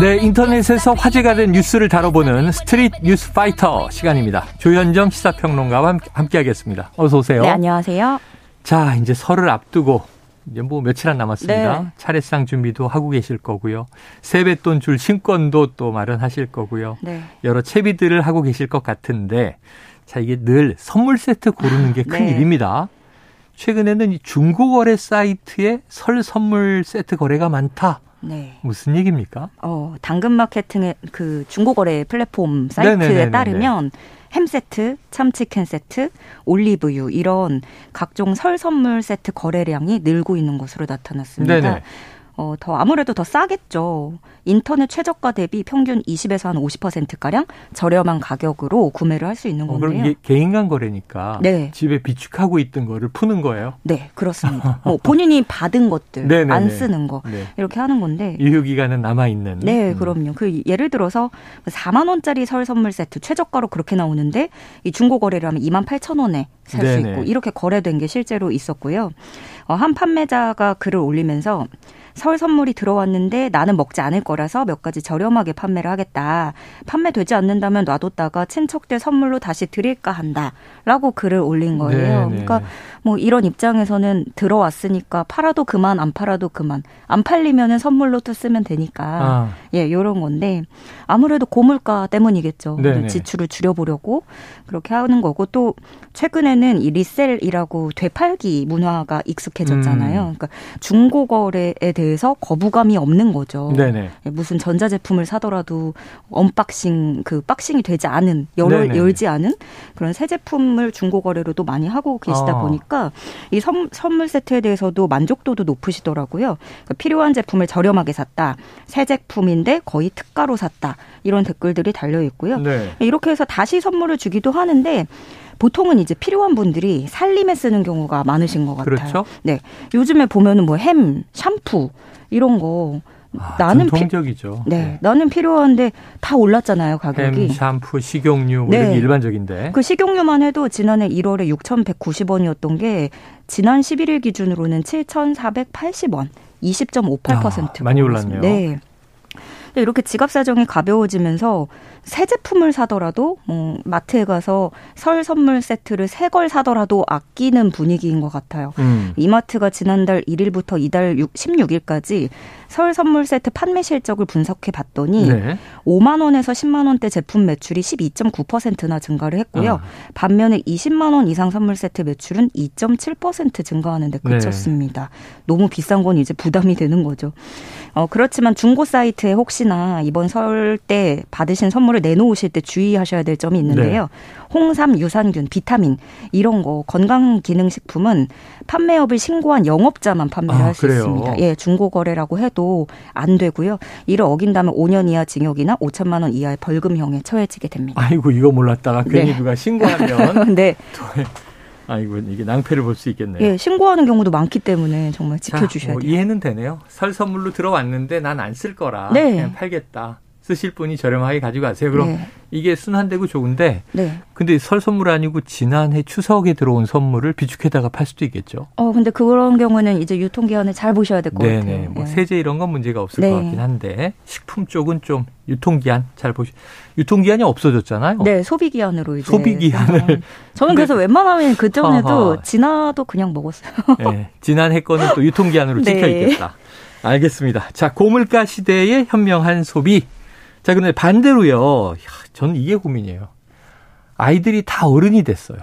네, 인터넷에서 화제가 된 뉴스를 다뤄보는 스트릿 뉴스 파이터 시간입니다. 조현정 시사평론가와 함께하겠습니다. 어서 오세요. 네, 안녕하세요. 자, 이제 설을 앞두고 이제 뭐 며칠 안 남았습니다. 네. 차례상 준비도 하고 계실 거고요. 세뱃돈 줄 신권도 또 마련하실 거고요. 네. 여러 채비들을 하고 계실 것 같은데 자, 이게 늘 선물 세트 고르는 게큰 네. 일입니다. 최근에는 이 중고거래 사이트에 설 선물 세트 거래가 많다. 네. 무슨 얘기입니까? 어, 당근마케팅의 그 중고거래 플랫폼 사이트에 네네네네네. 따르면 햄 세트, 참치캔 세트, 올리브유 이런 각종 설 선물 세트 거래량이 늘고 있는 것으로 나타났습니다. 네네. 어, 더 아무래도 더 싸겠죠. 인터넷 최저가 대비 평균 20에서 한 50%가량 저렴한 가격으로 구매를 할 수 있는 건데요. 어, 그럼 이게 개인 간 거래니까 네. 집에 비축하고 있던 거를 푸는 거예요? 네, 그렇습니다. 뭐 본인이 받은 것들, 네네네. 안 쓰는 거 네. 이렇게 하는 건데 유효 기간은 남아 있는. 네, 음. 그럼요. 그 예를 들어서 4만 원짜리 설 선물 세트 최저가로 그렇게 나오는데 이 중고 거래를 하면 2만 8천 원에 살 수 있고 이렇게 거래된 게 실제로 있었고요. 어, 한 판매자가 글을 올리면서 설 선물이 들어왔는데 나는 먹지 않을 거라서 몇 가지 저렴하게 판매를 하겠다. 판매되지 않는다면 놔뒀다가 친척들 선물로 다시 드릴까 한다 라고 글을 올린 거예요. 네네. 그러니까 뭐 이런 입장에서는 들어왔으니까 팔아도 그만 안 팔아도 그만 안 팔리면은 선물로 또 쓰면 되니까 아. 예 요런 건데 아무래도 고물가 때문이겠죠. 네네. 지출을 줄여보려고 그렇게 하는 거고 또 최근에 는 이 리셀이라고 되팔기 문화가 익숙해졌잖아요. 음. 그러니까 중고 거래에 대해서 거부감이 없는 거죠. 네네. 예, 무슨 전자 제품을 사더라도 언박싱 그 박싱이 되지 않은 열, 열지 않은 그런 새 제품을 중고 거래로도 많이 하고 계시다 아. 보니까 이 선, 선물 세트에 대해서도 만족도도 높으시더라고요. 그러니까 필요한 제품을 저렴하게 샀다. 새 제품인데 거의 특가로 샀다. 이런 댓글들이 달려 있고요. 네. 이렇게 해서 다시 선물을 주기도 하는데 보통은 이제 필요한 분들이 살림에 쓰는 경우가 많으신 것 같아요. 그렇죠? 네. 요즘에 보면은 뭐 햄, 샴푸 이런 거 아, 나는 전통적이죠. 피, 네, 네, 나는 필요한데 다 올랐잖아요 가격이. 햄, 샴푸, 식용유 네. 이런 일반적인데. 그 식용유만 해도 지난해 1월에 6,190원이었던 게 지난 11일 기준으로는 7,480원, 20.58%. 아, 많이 올랐네요. 네. 이렇게 지갑 사정이 가벼워지면서 새 제품을 사더라도 뭐 마트에 가서 설 선물 세트를 새 걸 사더라도 아끼는 분위기인 것 같아요. 음. 이마트가 지난달 1일부터 이달 6, 16일까지 설 선물 세트 판매 실적을 분석해 봤더니 네. 5만 원에서 10만 원대 제품 매출이 12.9%나 증가를 했고요. 아. 반면에 20만 원 이상 선물 세트 매출은 2.7% 증가하는 데 네. 그쳤습니다. 네. 너무 비싼 건 이제 부담이 되는 거죠. 어, 그렇지만 중고 사이트에 혹시나 이번 설 때 받으신 선물을 내놓으실 때 주의하셔야 될 점이 있는데요. 네. 홍삼, 유산균, 비타민 이런 거 건강 기능 식품은 판매업을 신고한 영업자만 판매를 아, 할수 있습니다. 예, 중고 거래라고 해도 안 되고요. 이를 어긴다면 5년 이하 징역이나 5천만 원 이하의 벌금형에 처해지게 됩니다. 아이고 이거 몰랐다가 괜히 네. 누가 신고하면 네. 아이고 이게 낭패를 볼 수 있겠네요. 예, 신고하는 경우도 많기 때문에 정말 지켜주셔야 자, 뭐 돼요. 이해는 되네요. 설 선물로 들어왔는데 난 안 쓸 거라 네. 그냥 팔겠다. 쓰실 분이 저렴하게 가지고 가세요. 그럼 네. 이게 순환되고 좋은데 네. 근데 설 선물 아니고 지난해 추석에 들어온 선물을 비축해다가 팔 수도 있겠죠. 어 근데 그런 경우는 이제 유통 기한을 잘 보셔야 될 것 같아요. 뭐 네. 세제 이런 건 문제가 없을 네. 것 같긴 한데 식품 쪽은 좀 유통 기한 잘 보시. 유통 기한이 없어졌잖아요. 네, 소비 기한으로 이제. 소비 기한을. 저는 그래서 웬만하면 그 전에도 지나도 그냥 먹었어요. 네, 지난해 거는 또 유통 기한으로 네. 찍혀 있겠다. 알겠습니다. 자, 고물가 시대의 현명한 소비. 자, 근데 반대로요. 저는 이게 고민이에요. 아이들이 다 어른이 됐어요.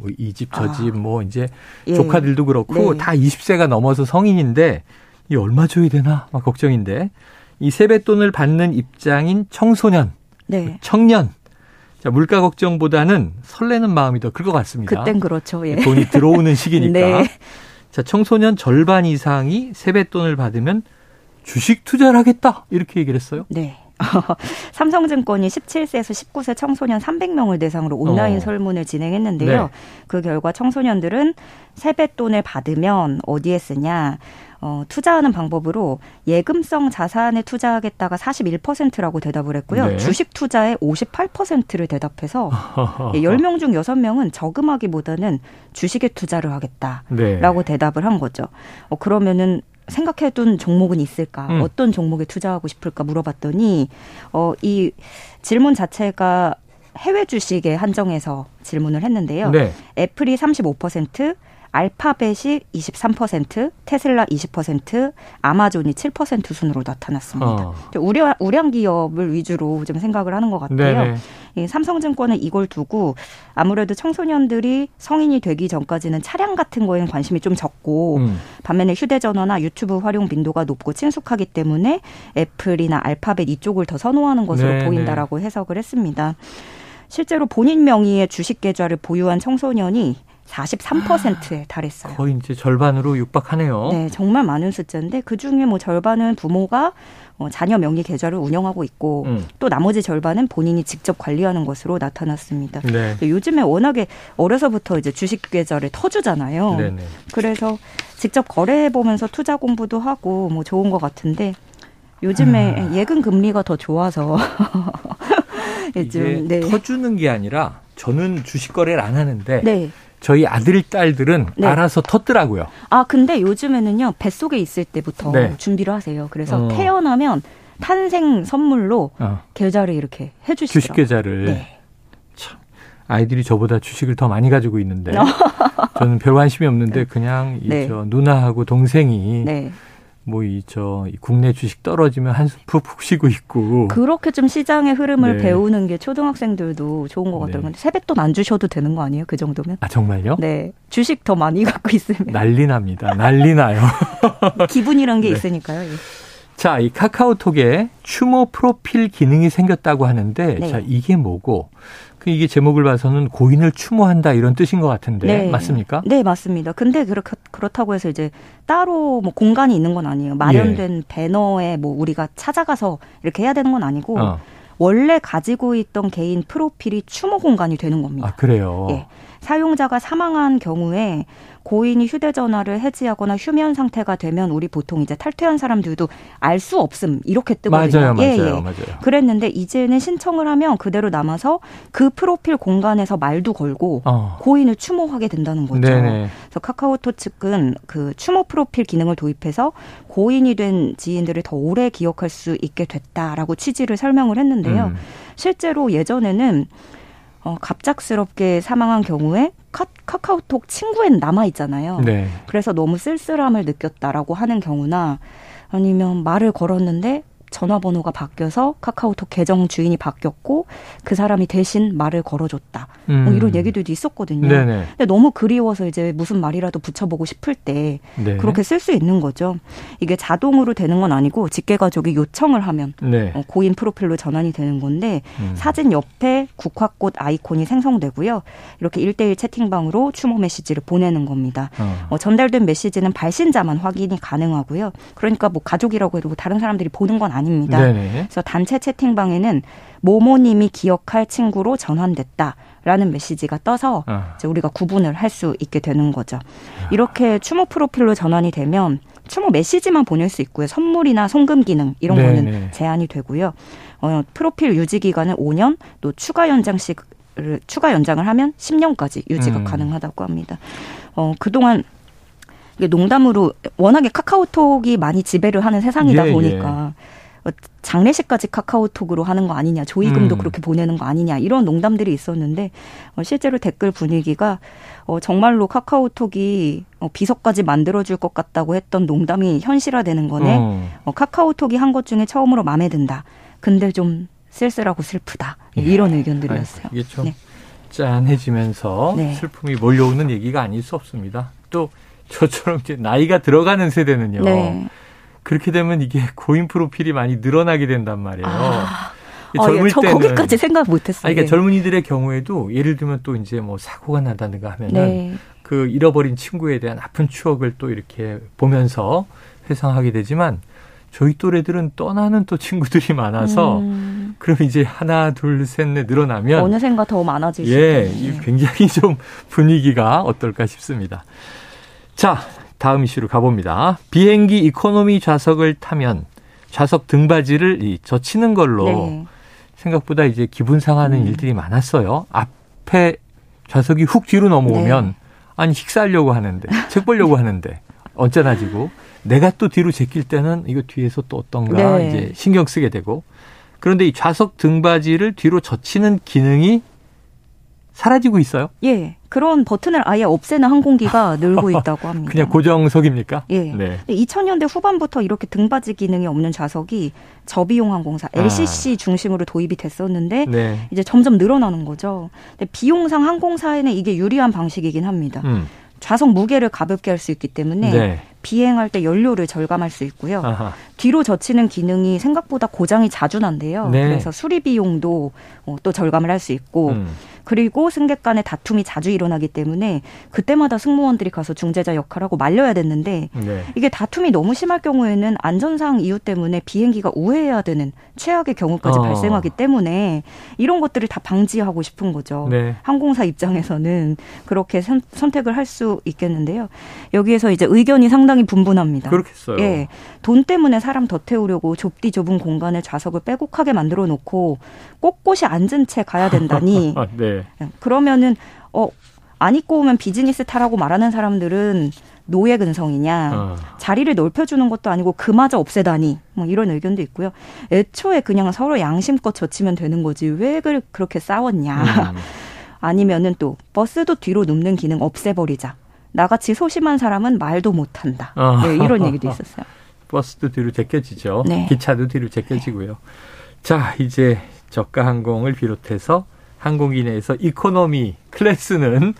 뭐 이 집, 저 집, 아. 뭐 이제 예. 조카들도 그렇고 네. 다 20세가 넘어서 성인인데 이 얼마 줘야 되나 막 걱정인데 이 세뱃돈을 받는 입장인 청소년, 네. 청년 자, 물가 걱정보다는 설레는 마음이 더 클 것 같습니다. 그땐 그렇죠. 예. 돈이 들어오는 시기니까. 네. 자, 청소년 절반 이상이 세뱃돈을 받으면 주식 투자를 하겠다. 이렇게 얘기를 했어요. 네. 삼성증권이 17세에서 19세 청소년 300명을 대상으로 온라인 어. 설문을 진행했는데요. 네. 그 결과 청소년들은 세뱃돈을 받으면 어디에 쓰냐? 어, 투자하는 방법으로 예금성 자산에 투자하겠다가 41%라고 대답을 했고요. 네. 주식 투자에 58%를 대답해서 10명 중 6명은 저금하기보다는 주식에 투자를 하겠다라고 네. 대답을 한 거죠. 어, 그러면은 생각해둔 종목은 있을까? 음. 어떤 종목에 투자하고 싶을까 물어봤더니 어, 이 질문 자체가 해외 주식에 한정해서 질문을 했는데요. 네. 애플이 35%, 알파벳이 23%, 테슬라 20%, 아마존이 7% 순으로 나타났습니다. 어. 우량, 우량 기업을 위주로 좀 생각을 하는 것 같아요. 이 삼성증권은 이걸 두고 아무래도 청소년들이 성인이 되기 전까지는 차량 같은 거에는 관심이 좀 적고 음. 반면에 휴대전화나 유튜브 활용 빈도가 높고 친숙하기 때문에 애플이나 알파벳 이쪽을 더 선호하는 것으로 네네. 보인다라고 해석을 했습니다. 실제로 본인 명의의 주식 계좌를 보유한 청소년이 43%에 달했어요. 거의 이제 절반으로 육박하네요. 네, 정말 많은 숫자인데 그 중에 뭐 절반은 부모가 어, 자녀 명의 계좌를 운영하고 있고 음. 또 나머지 절반은 본인이 직접 관리하는 것으로 나타났습니다. 네. 요즘에 워낙에 어려서부터 이제 주식 계좌를 터주잖아요. 네네. 그래서 직접 거래해 보면서 투자 공부도 하고 뭐 좋은 것 같은데 요즘에 아. 예금 금리가 더 좋아서 이게 네. 터주는 게 아니라 저는 주식 거래를 안 하는데 네. 저희 아들 딸들은 네. 알아서 텄더라고요. 아 근데 요즘에는요 뱃속에 있을 때부터 네. 준비를 하세요. 그래서 어. 태어나면 탄생 선물로 어. 계좌를 이렇게 해주시죠. 주식 계좌를. 네. 참 아이들이 저보다 주식을 더 많이 가지고 있는데 저는 별 관심이 없는데 그냥 이저 누나하고 동생이. 뭐이저 국내 주식 떨어지면 한숨 푹푹 쉬고 있고 그렇게 좀 시장의 흐름을 네. 배우는 게 초등학생들도 좋은 것 같더라고요. 네. 세뱃돈 안 주셔도 되는 거 아니에요? 그 정도면? 아 정말요? 네, 주식 더 많이 갖고 있으면 난리 납니다. 난리 나요. 기분이란 게 네. 있으니까요. 예. 자, 이 카카오톡에 추모 프로필 기능이 생겼다고 하는데, 네. 자, 이게 뭐고, 그 이게 제목을 봐서는 고인을 추모한다 이런 뜻인 것 같은데 네. 맞습니까? 네 맞습니다. 근데 그렇게 그렇다고 해서 이제 따로 뭐 공간이 있는 건 아니에요. 마련된 예. 배너에 뭐 우리가 찾아가서 이렇게 해야 되는 건 아니고 어. 원래 가지고 있던 개인 프로필이 추모 공간이 되는 겁니다. 아 그래요? 예. 사용자가 사망한 경우에 고인이 휴대전화를 해지하거나 휴면 상태가 되면 우리 보통 이제 탈퇴한 사람들도 알 수 없음 이렇게 뜨거든요. 맞아요, 맞아요, 예, 예. 맞아요. 그랬는데 이제는 신청을 하면 그대로 남아서 그 프로필 공간에서 말도 걸고 어. 고인을 추모하게 된다는 거죠. 네네. 그래서 카카오톡 측은 그 추모 프로필 기능을 도입해서 고인이 된 지인들을 더 오래 기억할 수 있게 됐다라고 취지를 설명을 했는데요. 음. 실제로 예전에는 어, 갑작스럽게 사망한 경우에 카, 카카오톡 친구엔 남아 있잖아요. 네. 그래서 너무 쓸쓸함을 느꼈다라고 하는 경우나 아니면 말을 걸었는데 전화번호가 바뀌어서 카카오톡 계정 주인이 바뀌었고 그 사람이 대신 말을 걸어줬다. 뭐 음. 뭐 이런 얘기들도 있었거든요. 네네. 근데 너무 그리워서 이제 무슨 말이라도 붙여보고 싶을 때 네. 그렇게 쓸 수 있는 거죠. 이게 자동으로 되는 건 아니고 직계가족이 요청을 하면 네. 어, 고인 프로필로 전환이 되는 건데 음. 사진 옆에 국화꽃 아이콘이 생성되고요. 이렇게 일대일 채팅방으로 추모 메시지를 보내는 겁니다. 어. 어, 전달된 메시지는 발신자만 확인이 가능하고요. 그러니까 뭐 가족이라고 해도 뭐 다른 사람들이 보는 건 아닙니다. 네네. 그래서 단체 채팅방에는 모모님이 기억할 친구로 전환됐다. 라는 메시지가 떠서 아. 이제 우리가 구분을 할 수 있게 되는 거죠. 이렇게 추모 프로필로 전환이 되면 추모 메시지만 보낼 수 있고요. 선물이나 송금 기능 이런 네네. 거는 제한이 되고요. 어, 프로필 유지 기간은 5년, 또 추가 연장식 추가 연장을 하면 10년까지 유지가 음. 가능하다고 합니다. 어, 그동안 농담으로 워낙에 카카오톡이 많이 지배를 하는 세상이다 예, 보니까 예. 어, 장례식까지 카카오톡으로 하는 거 아니냐, 조의금도 음. 그렇게 보내는 거 아니냐 이런 농담들이 있었는데 어, 실제로 댓글 분위기가 어, 정말로 카카오톡이 어, 비서까지 만들어줄 것 같다고 했던 농담이 현실화되는 거네. 어. 어 카카오톡이 한 것 중에 처음으로 마음에 든다. 근데 좀 쓸쓸하고 슬프다. 예. 이런 의견들이었어요. 아, 이게 좀 네. 짠해지면서 네. 슬픔이 몰려오는 얘기가 아닐 수 없습니다. 또 저처럼 이제 나이가 들어가는 세대는요. 네. 그렇게 되면 이게 고인 프로필이 많이 늘어나게 된단 말이에요. 아. 젊을 어, 예, 저 때는 거기까지 생각 못했어요. 그러니까 젊은이들의 경우에도 예를 들면 또 이제 뭐 사고가 나다든가 하면은 네. 그 잃어버린 친구에 대한 아픈 추억을 또 이렇게 보면서 회상하게 되지만 저희 또래들은 떠나는 또 친구들이 많아서 음. 그럼 이제 하나 둘셋넷 늘어나면 어느샌가 더 많아지죠. 예, 굉장히 좀 분위기가 어떨까 싶습니다. 자, 다음 이슈로 가봅니다. 비행기 이코노미 좌석을 타면 좌석 등받이를 이 젖히는 걸로 네. 생각보다 이제 기분 상하는 음. 일들이 많았어요. 앞에 좌석이 훅 뒤로 넘어오면 네. 아니 식사하려고 하는데 책 보려고 하는데 언짢아 지고 내가 또 뒤로 제낄 때는 이거 뒤에서 또 어떤가 네. 이제 신경 쓰게 되고 그런데 이 좌석 등받이를 뒤로 젖히는 기능이 사라지고 있어요? 예. 그런 버튼을 아예 없애는 항공기가 늘고 있다고 합니다. 그냥 고정석입니까? 예. 네. 2000년대 후반부터 이렇게 등받이 기능이 없는 좌석이 저비용 항공사 LCC 아. 중심으로 도입이 됐었는데 네. 이제 점점 늘어나는 거죠. 근데 비용상 항공사에는 이게 유리한 방식이긴 합니다. 음. 좌석 무게를 가볍게 할 수 있기 때문에 네. 비행할 때 연료를 절감할 수 있고요. 아하. 뒤로 젖히는 기능이 생각보다 고장이 자주 난대요. 네. 그래서 수리 비용도 어, 또 절감을 할 수 있고 음. 그리고 승객 간의 다툼이 자주 일어나기 때문에 그때마다 승무원들이 가서 중재자 역할하고 말려야 됐는데 네. 이게 다툼이 너무 심할 경우에는 안전상 이유 때문에 비행기가 우회해야 되는 최악의 경우까지 어. 발생하기 때문에 이런 것들을 다 방지하고 싶은 거죠. 네. 항공사 입장에서는 그렇게 선, 택을 할 수 있겠는데요. 여기에서 이제 의견이 상당히 분분합니다. 그렇겠어요. 예. 돈 때문에 사람 더 태우려고 좁디 좁은 공간에 좌석을 빼곡하게 만들어 놓고 꼿꼿이 앉은 채 가야 된다니. 네. 네. 그러면은 어. 안 입고 오면 비즈니스 타라고 말하는 사람들은 노예 근성이냐, 어. 자리를 넓혀주는 것도 아니고 그마저 없애다니, 뭐 이런 의견도 있고요. 애초에 그냥 서로 양심껏 젖히면 되는 거지 왜 그렇게 싸웠냐. 음. 아니면은 또 버스도 뒤로 눕는 기능 없애버리자. 나같이 소심한 사람은 말도 못한다. 어. 네, 이런 얘기도 있었어요. 버스도 뒤로 제껴지죠. 네. 기차도 뒤로 제껴지고요. 자, 이제 저가 항공을 비롯해서 항공기 내에서 이코노미 클래스는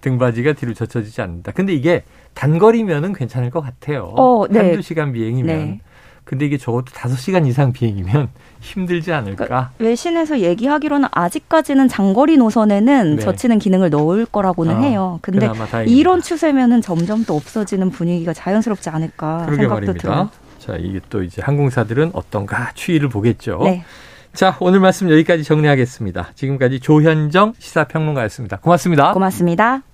등받이가 뒤로 젖혀지지 않는다. 근데 이게 단거리면은 괜찮을 것 같아요. 어, 네. 한두 시간 비행이면. 네. 근데 이게 적어도 다섯 시간 이상 비행이면 힘들지 않을까? 그러니까 외신에서 얘기하기로는 아직까지는 장거리 노선에는 네. 젖히는 기능을 넣을 거라고는 어, 해요. 근데 이런 추세면은 점점 또 없어지는 분위기가 자연스럽지 않을까 생각도 말입니다. 들어요. 자, 이게 또 이제 항공사들은 어떤가 추이를 보겠죠. 네. 자, 오늘 말씀 여기까지 정리하겠습니다. 지금까지 조현정 시사평론가였습니다. 고맙습니다. 고맙습니다.